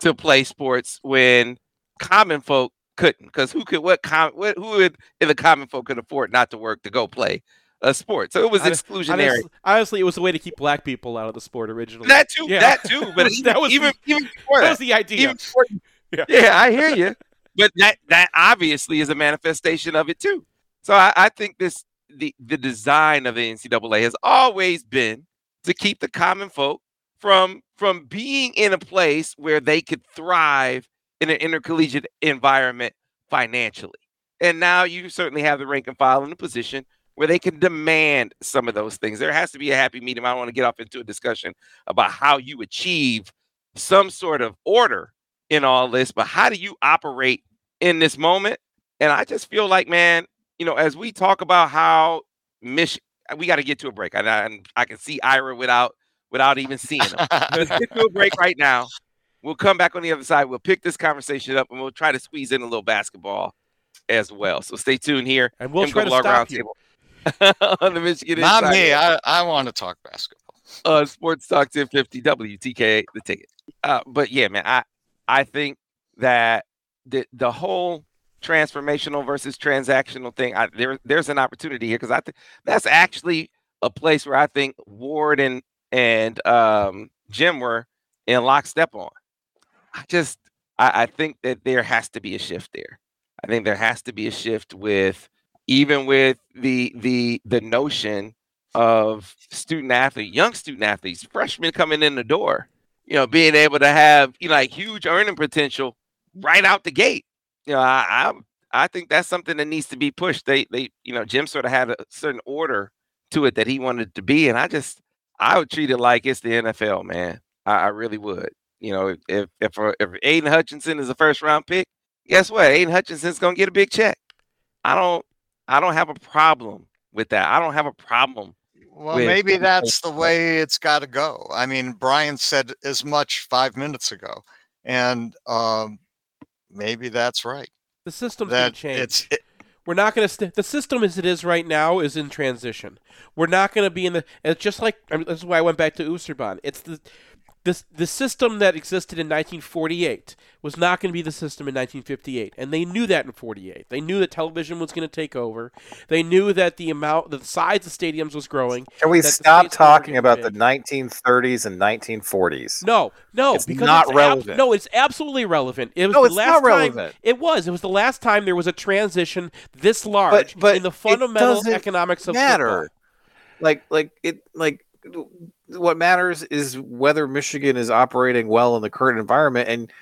to play sports when common folk couldn't. Because who could what com what who would in the common folk could afford not to work to go play a sport? So it was exclusionary. Honestly, honestly, it was a way to keep black people out of the sport originally. that too, Yeah. that too. But That was even, the- even before that that, was the idea. before, Yeah. yeah. I hear you. But that that obviously is a manifestation of it too. So I, I think this the the design of the NCAA has always been to keep the common folk from from being in a place where they could thrive in an intercollegiate environment financially. And now you certainly have the rank and file in a position where they can demand some of those things. There has to be a happy medium. I don't want to get off into a discussion about how you achieve some sort of order in all this, but how do you operate in this moment? And I just feel like, man, you know, as we talk about how Michigan, we got to get to a break. And I, I can see Ira without without even seeing him. Let's get to a break right now. We'll come back on the other side. We'll pick this conversation up and we'll try to squeeze in a little basketball as well. So stay tuned here. And we'll try to stop you. on the Michigan Not Insider me. I, I want to talk basketball. on Sports Talk 1050 WTKA the ticket. Uh, but yeah, man, I I think that the the whole transformational versus transactional thing, I, there there's an opportunity here because I think that's actually a place where I think Warde and and um, Jim were in lockstep on. I just I, I think that there has to be a shift there. I think there has to be a shift with even with the the the notion of student athlete, young student athletes, freshmen coming in the door, you know, being able to have you know like huge earning potential right out the gate. You know, I I, I think that's something that needs to be pushed. They they you know Jim sort of had a certain order to it that he wanted to be, and I just I would treat it like it's the NFL, man. I, I really would. You know, if if if, if Aidan Hutchinson is a first round pick, guess what? Aidan Hutchinson's gonna get a big check. I don't I don't have a problem with that. I don't have a problem Well, with- maybe that's the way it's got to go. I mean, Brian said as much five minutes ago, and um, maybe that's right. The system's going to change. it's it, We're not going to. St- the system as it is right now is in transition. We're not going to be in the. It's just like I mean, this is why I went back to Oosterbaan. It's the. This, the system that existed in 1948 was not going to be the system in 1958, and they knew that in 48. They knew that television was going to take over. They knew that the amount, the size of stadiums was growing. Can we stop talking about the 1930s and 1940s? No, no, It's because not it's ab- relevant. no, it's absolutely relevant. It was No, the last time- It was. It was the last time there was a transition this large but in the fundamental economics of matter. football. Like, like it, like what matters is whether Michigan is operating well in the current environment, and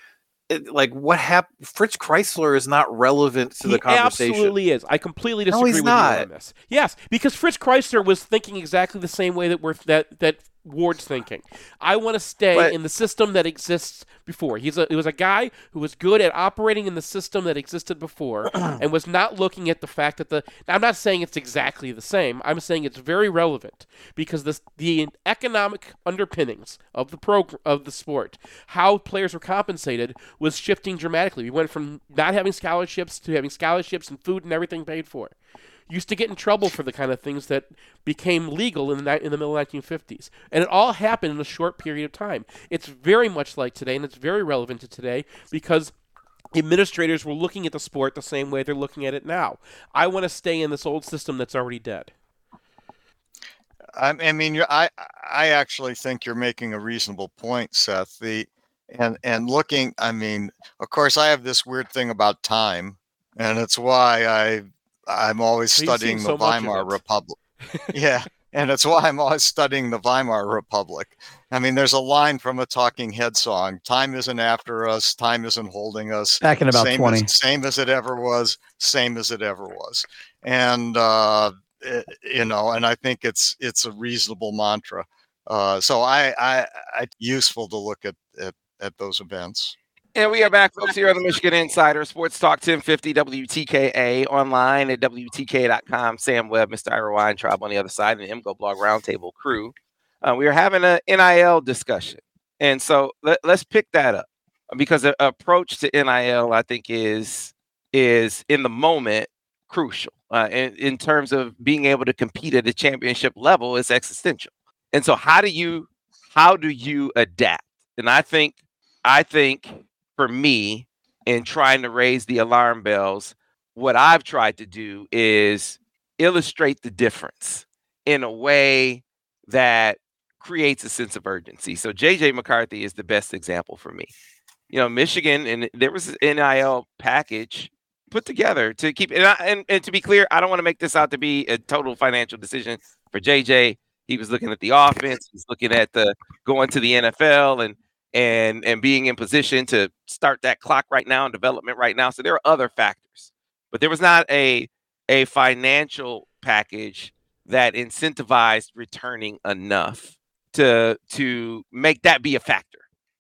it, like what happened. Fritz Crisler is not relevant to he the conversation. He absolutely is. I completely No, disagree he's with you on this. Yes, because Fritz Crisler was thinking exactly the same way that we're that that Warde's thinking. I want to stay But- in the system that exists before. He's a he was a guy who was good at operating in the system that existed before and was not looking at the fact that the now, I'm not saying it's exactly the same. I'm saying it's very relevant because this the economic underpinnings of the prog- of the sport, how players were compensated was shifting dramatically. We went from not having scholarships to having scholarships and food and everything paid for used to get in trouble for the kind of things that became legal in the, in the middle 1950s. And it all happened in a short period of time. It's very much like today, and it's very relevant to today because administrators were looking at the sport the same way they're looking at it now. I want to stay in this old system that's already dead. I, mean, I I actually think you're making a reasonable point, Seth. The and and looking, I mean, of course, I have this weird thing about time, and it's why I I'm always You've studying the much of Weimar. Republic. yeah, and it's why I'm always studying the Weimar Republic. I mean, there's a line from a Talking Head song: "Time isn't after us, time isn't holding us." Back in about same 20. As, same as it ever was, same as it ever was. And uh, you know, and I think it's it's a reasonable mantra. Uh, so I, I, I useful to look at, at at those events. And we are back, folks, here on the Michigan Insider Sports Talk 1050 WTKA online at WTKA.com. Sam Webb, Mr. Ira Weintraub on the other side, and the MGoBlog Roundtable crew. Uh, we are having an NIL discussion. And so let, let's pick that up because the approach to NIL, I think, is is in the moment crucial uh, in, in terms of being able to compete at a championship level is existential. And so how do you how do you adapt? And I think I think for me in trying to raise the alarm bells, what I've tried to do is illustrate the difference in a way that creates a sense of urgency. So JJ McCarthy is the best example for me. You know, Michigan and there was an NIL package put together to keep and, I, and and to be clear, I don't want to make this out to be a total financial decision for JJ. He was looking at the offense. He's looking at the going to the NFL and and and being in position to start that clock right now and development right now. So there are other factors, but there was not a a financial package that incentivized returning enough to to make that be a factor.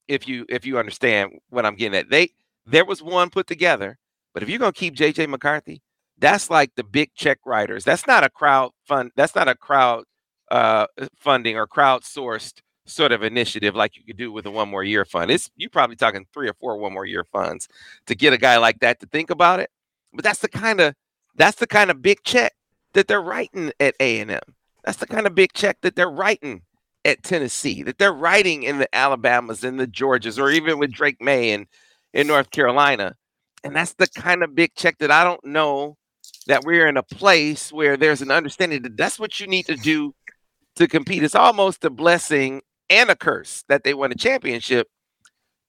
If you if you understand what I'm getting at, they there was one put together, but if you're gonna keep JJ McCarthy, that's like the big check writers. That's not a crowd fund. That's not a crowd uh, funding or crowdsourced sort of initiative like you could do with a one more year fund. It's you're probably talking three or four one more year funds to get a guy like that to think about it. But that's the kind of that's the kind of big check that they're writing at A and M. That's the kind of big check that they're writing at Tennessee, that they're writing in the Alabamas and the Georgias, or even with Drake Maye in, in North Carolina. And that's the kind of big check that I don't know that we're in a place where there's an understanding that that's what you need to do to compete. It's almost a blessing and a curse that they won a championship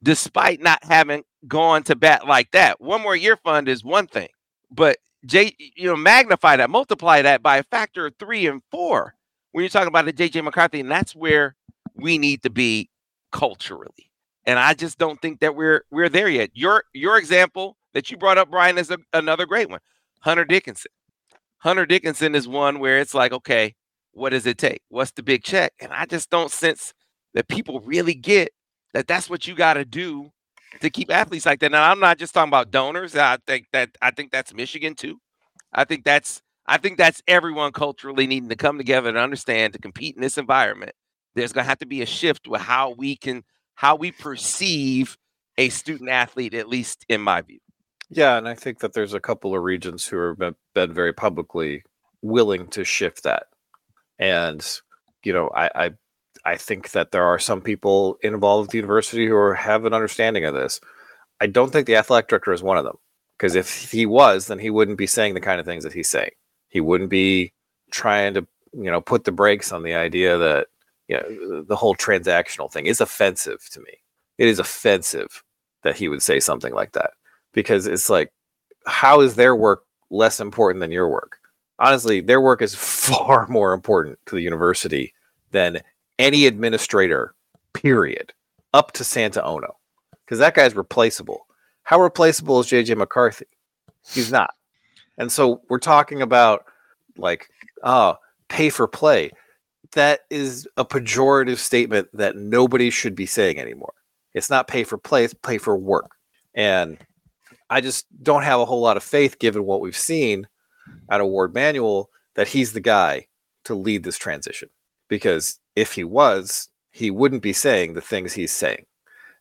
despite not having gone to bat like that. One more year fund is one thing, but J, you know, magnify that, multiply that by a factor of three and four when you're talking about the JJ McCarthy, and that's where we need to be culturally. And I just don't think that we're we're there yet. Your your example that you brought up, Brian, is a, another great one. Hunter Dickinson. Hunter Dickinson is one where it's like, okay, what does it take? What's the big check? And I just don't sense that people really get that that's what you got to do to keep athletes like that. And I'm not just talking about donors. I think that I think that's Michigan too. I think that's I think that's everyone culturally needing to come together and understand to compete in this environment. There's going to have to be a shift with how we can how we perceive a student athlete, at least in my view. Yeah, and I think that there's a couple of regions who have been very publicly willing to shift that. And you know, I, I I think that there are some people involved with the university who are, have an understanding of this. I don't think the athletic director is one of them because if he was, then he wouldn't be saying the kind of things that he's saying. He wouldn't be trying to, you know, put the brakes on the idea that, you know, the whole transactional thing is offensive to me. It is offensive that he would say something like that because it's like, how is their work less important than your work? Honestly, their work is far more important to the university than any administrator, period, up to Santa Ono, because that guy's replaceable. How replaceable is JJ McCarthy? He's not. And so we're talking about like, uh, pay for play. That is a pejorative statement that nobody should be saying anymore. It's not pay for play, it's pay for work. And I just don't have a whole lot of faith, given what we've seen out of Warde Manuel, that he's the guy to lead this transition. Because if he was, he wouldn't be saying the things he's saying.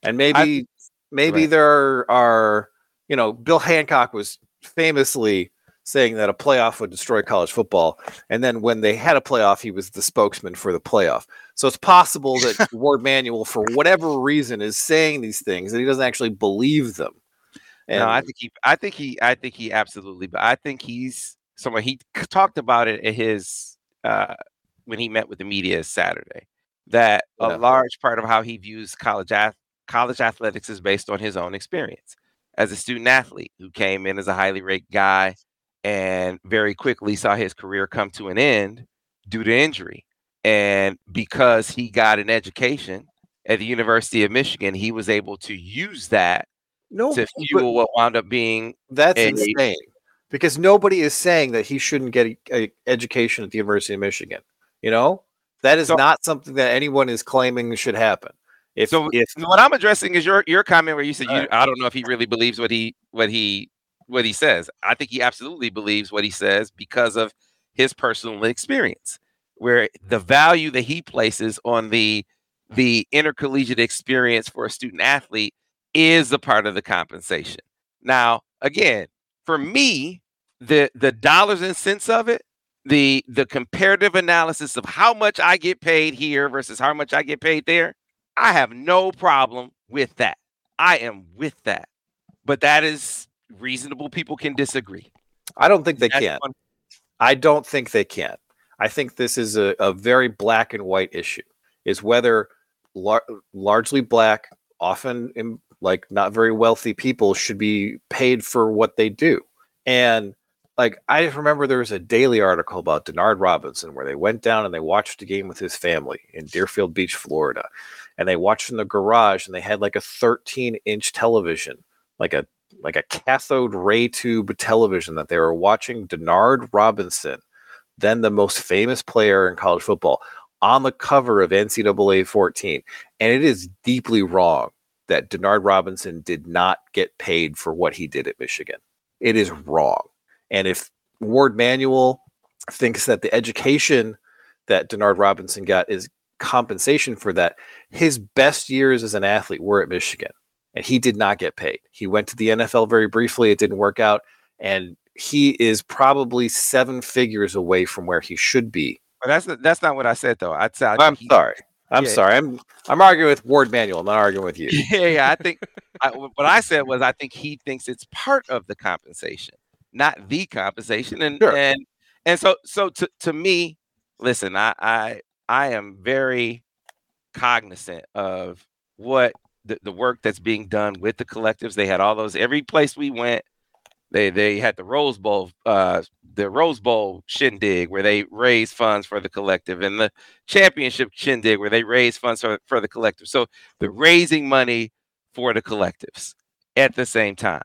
And maybe I, maybe right. there are, you know, Bill Hancock was famously saying that a playoff would destroy college football. And then when they had a playoff, he was the spokesman for the playoff. So it's possible that Warde Manuel, for whatever reason, is saying these things and he doesn't actually believe them. And no, I think he, I think he, I think he absolutely, but I think he's someone he talked about it at his uh, when he met with the media Saturday that yeah. a large part of how he views college ath- college athletics is based on his own experience as a student athlete who came in as a highly ranked guy and very quickly saw his career come to an end due to injury. And because he got an education at the University of Michigan, he was able to use that no, to fuel what wound up being that's a, insane. Because nobody is saying that he shouldn't get an education at the University of Michigan. You know, that is so, not something that anyone is claiming should happen. If, so if what I'm addressing is your your comment where you said you. I don't know if he really believes what he what he what he says. I think he absolutely believes what he says because of his personal experience, where the value that he places on the the intercollegiate experience for a student athlete is a part of the compensation. Now, again, for me, the the dollars and cents of it the the comparative analysis of how much I get paid here versus how much I get paid there, I have no problem with that. I am with that. But that is reasonable people can disagree. I don't think they That's can. One. I don't think they can. I think this is a, a very black and white issue is whether lar- largely black, often in, like not very wealthy people should be paid for what they do. And like I remember there was a daily article about Denard Robinson where they went down and they watched a game with his family in Deerfield Beach, Florida. And they watched in the garage and they had like a 13 inch television, like a like a cathode ray tube television that they were watching Denard Robinson, then the most famous player in college football, on the cover of NCAA 14. And it is deeply wrong that Denard Robinson did not get paid for what he did at Michigan. It is wrong. And if Warde Manuel thinks that the education that Denard Robinson got is compensation for that, his best years as an athlete were at Michigan, and he did not get paid. He went to the NFL very briefly, it didn't work out, and he is probably seven figures away from where he should be. But that's that's not what I said though. I'd say I I'm he- sorry. I'm yeah. sorry. I'm I'm arguing with Warde Manuel. I'm not arguing with you. yeah, yeah. I think I, what I said was I think he thinks it's part of the compensation, not the compensation. And Sure. and and so so to to me, listen, I I I am very cognizant of what the, the work that's being done with the collectives. They had all those every place we went. They they had the Rose Bowl, uh, the Rose Bowl shindig where they raise funds for the collective, and the championship shindig where they raise funds for, for the collective. So the raising money for the collectives at the same time.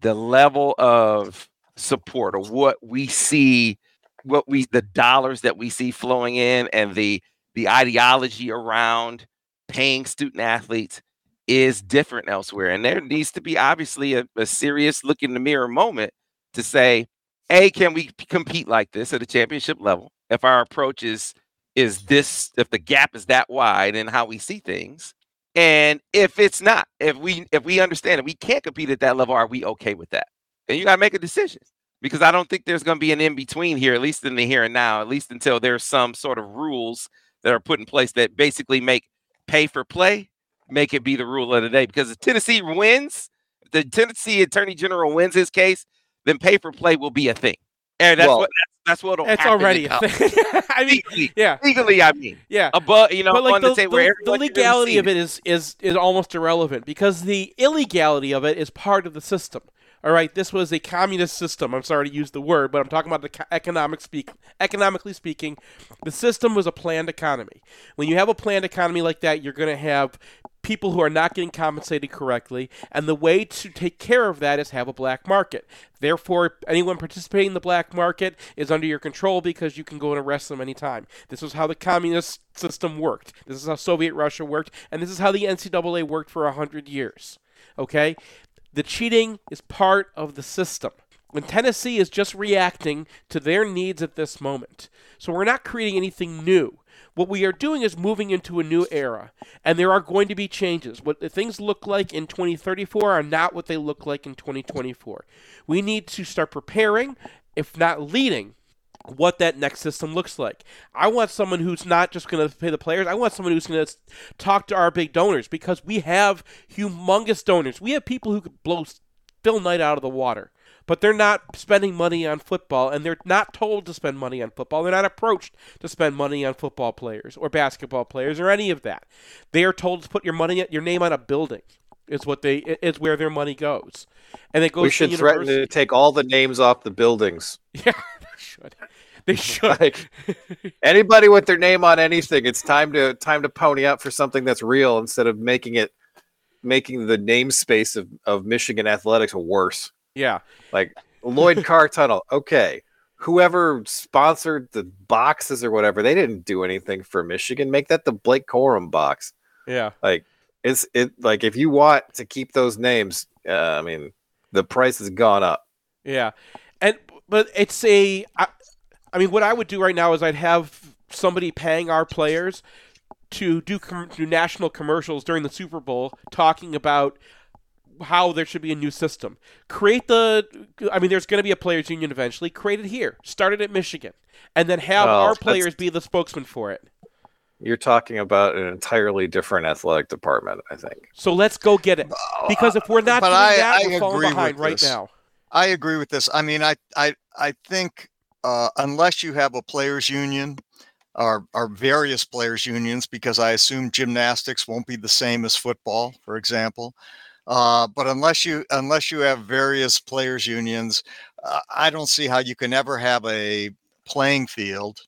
The level of support or what we see, what we the dollars that we see flowing in and the the ideology around paying student athletes is different elsewhere. And there needs to be obviously a, a serious look in the mirror moment to say, A, can we compete like this at a championship level? If our approach is is this, if the gap is that wide in how we see things, and if it's not, if we if we understand that we can't compete at that level, are we okay with that? And you gotta make a decision. Because I don't think there's gonna be an in-between here, at least in the here and now, at least until there's some sort of rules that are put in place that basically make pay for play, make it be the rule of the day. Because if Tennessee wins, the Tennessee Attorney General wins his case, then pay for play will be a thing. And that's Well, what that's, that's what'll It's already a thing. I mean, legally, yeah, legally, I mean. yeah. Above, you know, but like the, the, the legality of it is is is almost irrelevant because the illegality of it is part of the system. All right, this was a communist system. I'm sorry to use the word, but I'm talking about the economic speak. Economically speaking, the system was a planned economy. When you have a planned economy like that, you're going to have people who are not getting compensated correctly, and the way to take care of that is have a black market. Therefore, anyone participating in the black market is under your control because you can go and arrest them anytime. This was how the communist system worked. This is how Soviet Russia worked, and this is how the NCAA worked for a hundred years. Okay, the cheating is part of the system. And Tennessee is just reacting to their needs at this moment. So we're not creating anything new. What we are doing is moving into a new era, and there are going to be changes. What things look like in 2034 are not what they look like in 2024. We need to start preparing, if not leading, what that next system looks like. I want someone who's not just going to pay the players. I want someone who's going to talk to our big donors because we have humongous donors. We have people who could blow Phil Knight out of the water, but they're not spending money on football, and they're not told to spend money on football. They're not approached to spend money on football players or basketball players or any of that. They are told to put your money, your name on a building. Is what they is where their money goes, and it goes. we to should threaten to take all the names off the buildings. Yeah, they should. They should. Like anybody with their name on anything, it's time to time to pony up for something that's real instead of making it making the namespace of, of Michigan athletics worse. Yeah. Like Lloyd Carr Tunnel. Okay. Whoever sponsored the boxes or whatever, they didn't do anything for Michigan. Make that the Blake Corum box. Yeah. Like it's it like if you want to keep those names, uh, I mean, the price has gone up. Yeah, and but it's a. I, I mean, what I would do right now is I'd have somebody paying our players to do com- do national commercials during the Super Bowl talking about how there should be a new system. Create the. I mean, there's going to be a players' union eventually. Create it here. Start it at Michigan, and then have Well, our players be the spokesman for it. You're talking about an entirely different athletic department, I think. So let's go get it. Because if we're not But doing I- that, I we're falling agree with behind right this. now. I agree with this. I mean, I I I think uh, unless you have a players union or or various players unions, because I assume gymnastics won't be the same as football, for example. Uh, but unless you unless you have various players unions, uh, I don't see how you can ever have a playing field.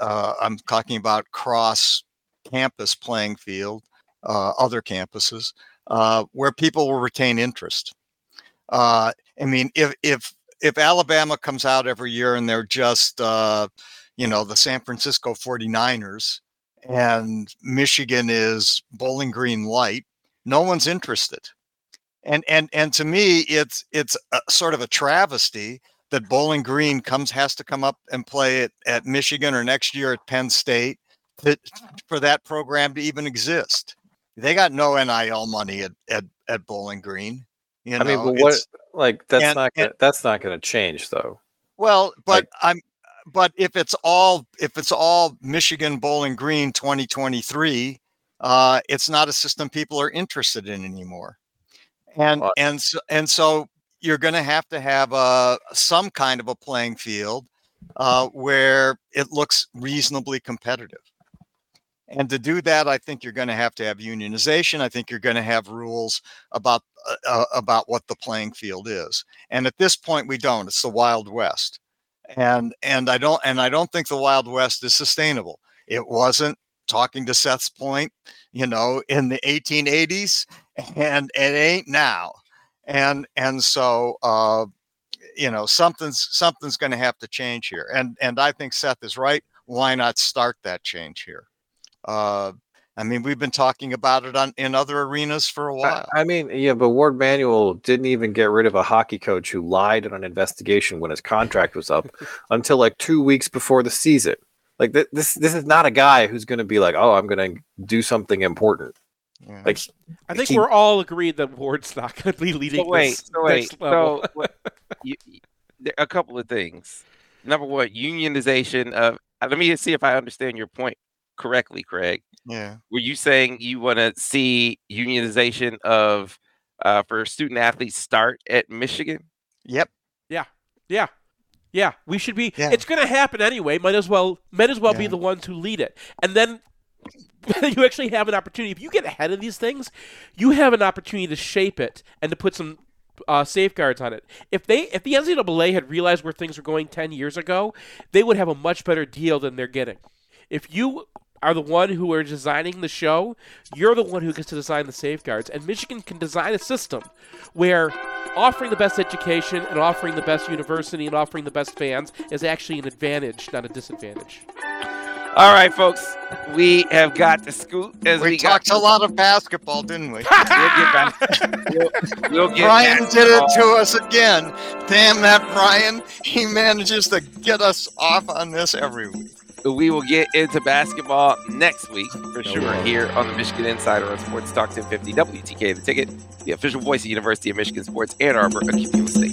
Uh, I'm talking about cross campus playing field, uh, other campuses, uh, where people will retain interest. Uh, I mean, if if if Alabama comes out every year and they're just you know the San Francisco 49ers and Michigan is Bowling Green light, no one's interested. And and and to me, it's it's a, sort of a travesty that Bowling Green comes has to come up and play at, at Michigan or next year at Penn State to, for that program to even exist. They got no NIL money at, at, at Bowling Green. You know, I mean, but what? Like that's and- not gonna, that's not going to change though. Well, but Like- I'm but if it's all if it's all Michigan Bowling Green 2023, uh, it's not a system people are interested in anymore. And Well- and so, and so you're going to have to have a some kind of a playing field uh, where it looks reasonably competitive. And to do that, I think you're going to have to have unionization. I think you're going to have rules about uh, uh, about what the playing field is. And at this point, we don't. It's the Wild West and and I don't and I don't think the Wild West is sustainable. It wasn't talking to Seth's point, you know, in the 1880s, and it ain't now. And and so uh, you know something's something's going to have to change here. And and I think Seth is right. Why not start that change here? Uh, I mean, we've been talking about it on in other arenas for a while. I mean, yeah, but Warde Manuel didn't even get rid of a hockey coach who lied in an investigation when his contract was up until like two weeks before the season. Like th- this, this is not a guy who's going to be like, oh, I'm going to do something important. Yeah. Like, I think he- we're all agreed that Warde's not going to be leading So wait, this so wait, next level. so you, you- there a couple of things. Number one, unionization of. uh, Let me see if I understand your point correctly, Craig. yeah. Were you saying you want to see unionization of uh, for student athletes start at Michigan? Yep. Yeah. Yeah, Yeah, we should be. Yeah. It's going to happen anyway. Might as well. Might as well be the ones who lead it, and then you actually have an opportunity. If you get ahead of these things, you have an opportunity to shape it and to put some uh, safeguards on it. If they, if the NCAA had realized where things were going ten years ago, they would have a much better deal than they're getting. If you are the one who are designing the show, you're the one who gets to design the safeguards. And Michigan can design a system where offering the best education and offering the best university and offering the best fans is actually an advantage, not a disadvantage. All right, folks, we have got to scoot as we, We got. talked a lot of basketball, didn't we? We'll get back. we'll, we'll get Brian back did it all- to us again. Damn that Brian. He manages to get us off on this every week. We will get into basketball next week for sure here on the Michigan Insider on Sports Talk 1050 WTKA, the ticket, the official voice of University of Michigan Sports Ann Arbor, a Cumulus State.